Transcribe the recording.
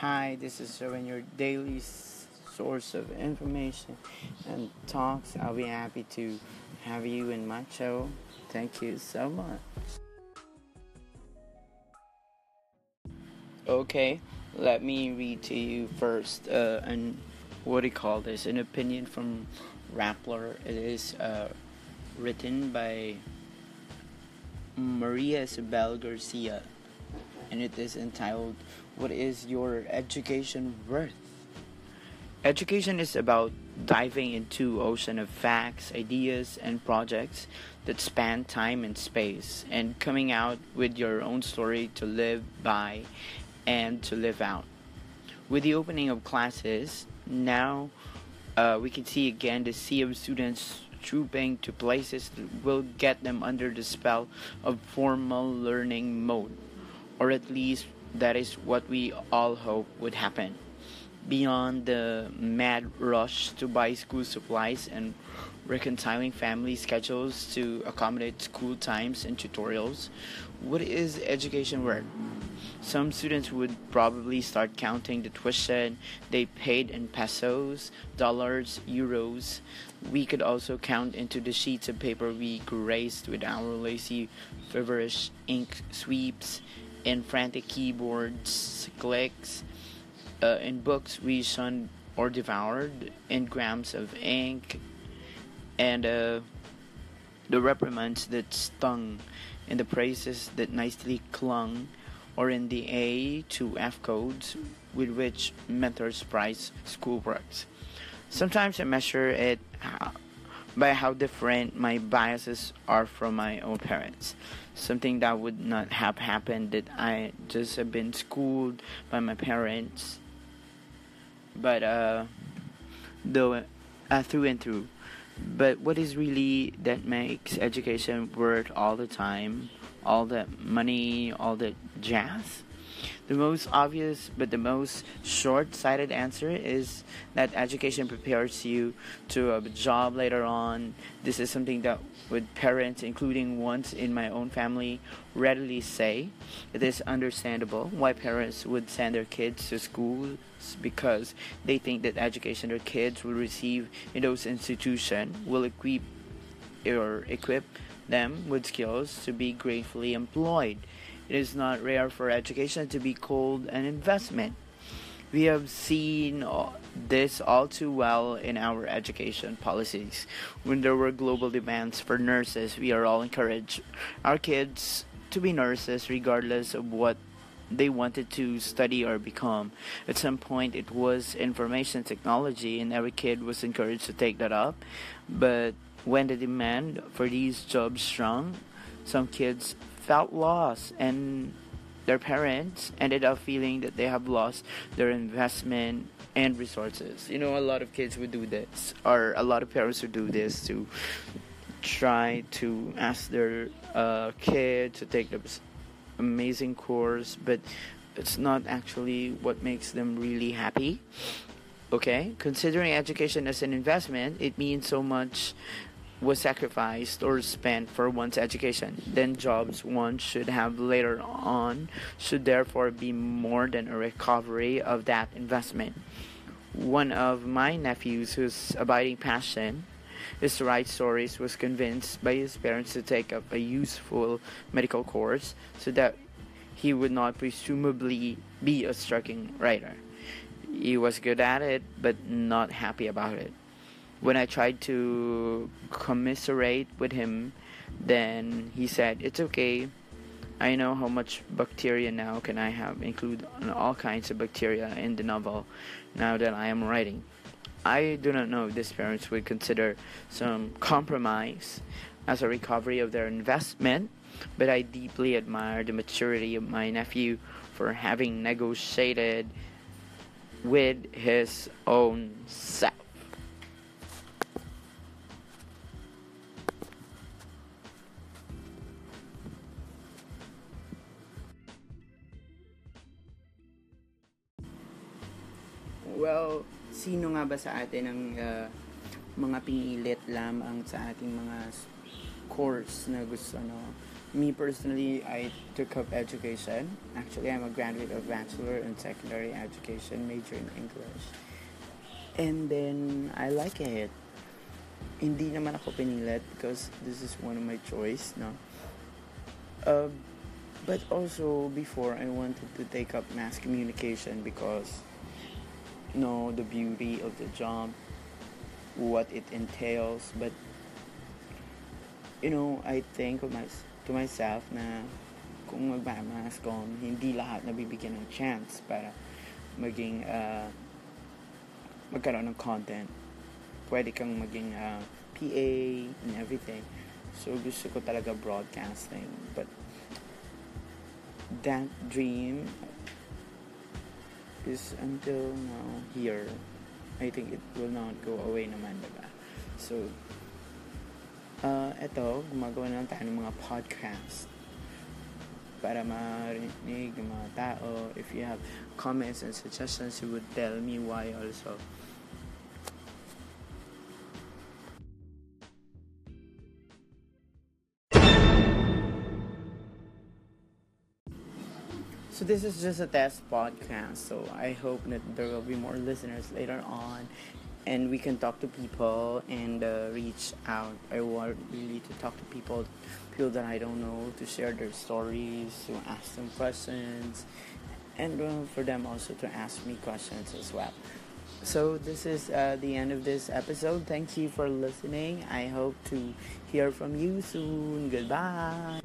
Hi, this is Sherwin, your daily source of information and talks. I'll be happy to have you in my show. Thank you so much. Okay, let me read to you first. Uh, and what do you call this? An opinion from Rappler. It is uh, written by Maria Isabel Garcia, and it is entitled "What is your education worth?" Education is about diving into ocean of facts, ideas, and projects that span time and space, and coming out with your own story to live by and to live out. With the opening of classes, now uh, we can see again the sea of students trooping to places that will get them under the spell of formal learning mode, or at least that is what we all hope would happen. Beyond the mad rush to buy school supplies and reconciling family schedules to accommodate school times and tutorials, what is education worth? Some students would probably start counting the tuition they paid in pesos, dollars, euros. We could also count into the sheets of paper we graced with our lazy, feverish ink sweeps, in frantic keyboards clicks, uh, in books we shunned or devoured, in grams of ink, and uh, the reprimands that stung, in the praises that nicely clung or in the A to F codes with which mentors price schoolworks. Sometimes I measure it by how different my biases are from my own parents. Something that would not have happened that I just have been schooled by my parents. But uh, though uh, through and through. But what is really that makes education worth all the time? all that money, all that jazz? The most obvious but the most short sighted answer is that education prepares you to a job later on. This is something that would parents, including ones in my own family, readily say. It is understandable why parents would send their kids to schools because they think that education their kids will receive in those institutions will equip or equip them with skills to be gratefully employed. It is not rare for education to be called an investment. We have seen uh, this all too well in our education policies. When there were global demands for nurses, we are all encouraged our kids to be nurses regardless of what they wanted to study or become. At some point, it was information technology, and every kid was encouraged to take that up. But when the demand for these jobs strong, some kids felt lost and their parents ended up feeling that they have lost their investment and resources. You know, a lot of kids would do this, or a lot of parents would do this to try to ask their uh, kid to take this amazing course, but it's not actually what makes them really happy. Okay, considering education as an investment, it means so much was sacrificed or spent for one's education, then jobs one should have later on should therefore be more than a recovery of that investment. One of my nephews, whose abiding passion is to write stories, was convinced by his parents to take up a useful medical course so that he would not presumably be a striking writer. He was good at it, but not happy about it when I tried to commiserate with him, then he said, It's okay. I know how much bacteria now can I have, include all kinds of bacteria in the novel now that I am writing. I do not know if these parents would consider some compromise as a recovery of their investment, but I deeply admire the maturity of my nephew for having negotiated with his own self. Well, sino nga ba sa atin ang uh, mga pinilit lamang sa ating mga course na gusto no me personally, I took up education. Actually, I'm a graduate of Bachelor in Secondary Education, major in English. And then, I like it. Hindi naman ako pinilit because this is one of my choice, no? Uh, but also, before, I wanted to take up mass communication because, know, the beauty of the job, what it entails, but, you know, I think of myself to myself na kung magmamass ko, hindi lahat nabibigyan ng chance para maging uh, magkaroon ng content. Pwede kang maging uh, PA and everything. So gusto ko talaga broadcasting. But that dream is until now here. I think it will not go away naman, diba? So, uh, eto, gumagawa na lang tayo ng mga podcast para marinig ng mga tao. If you have comments and suggestions, you would tell me why also. So this is just a test podcast. So I hope that there will be more listeners later on and we can talk to people and uh, reach out. I want really to talk to people, people that I don't know, to share their stories, to ask them questions, and uh, for them also to ask me questions as well. So this is uh, the end of this episode. Thank you for listening. I hope to hear from you soon. Goodbye.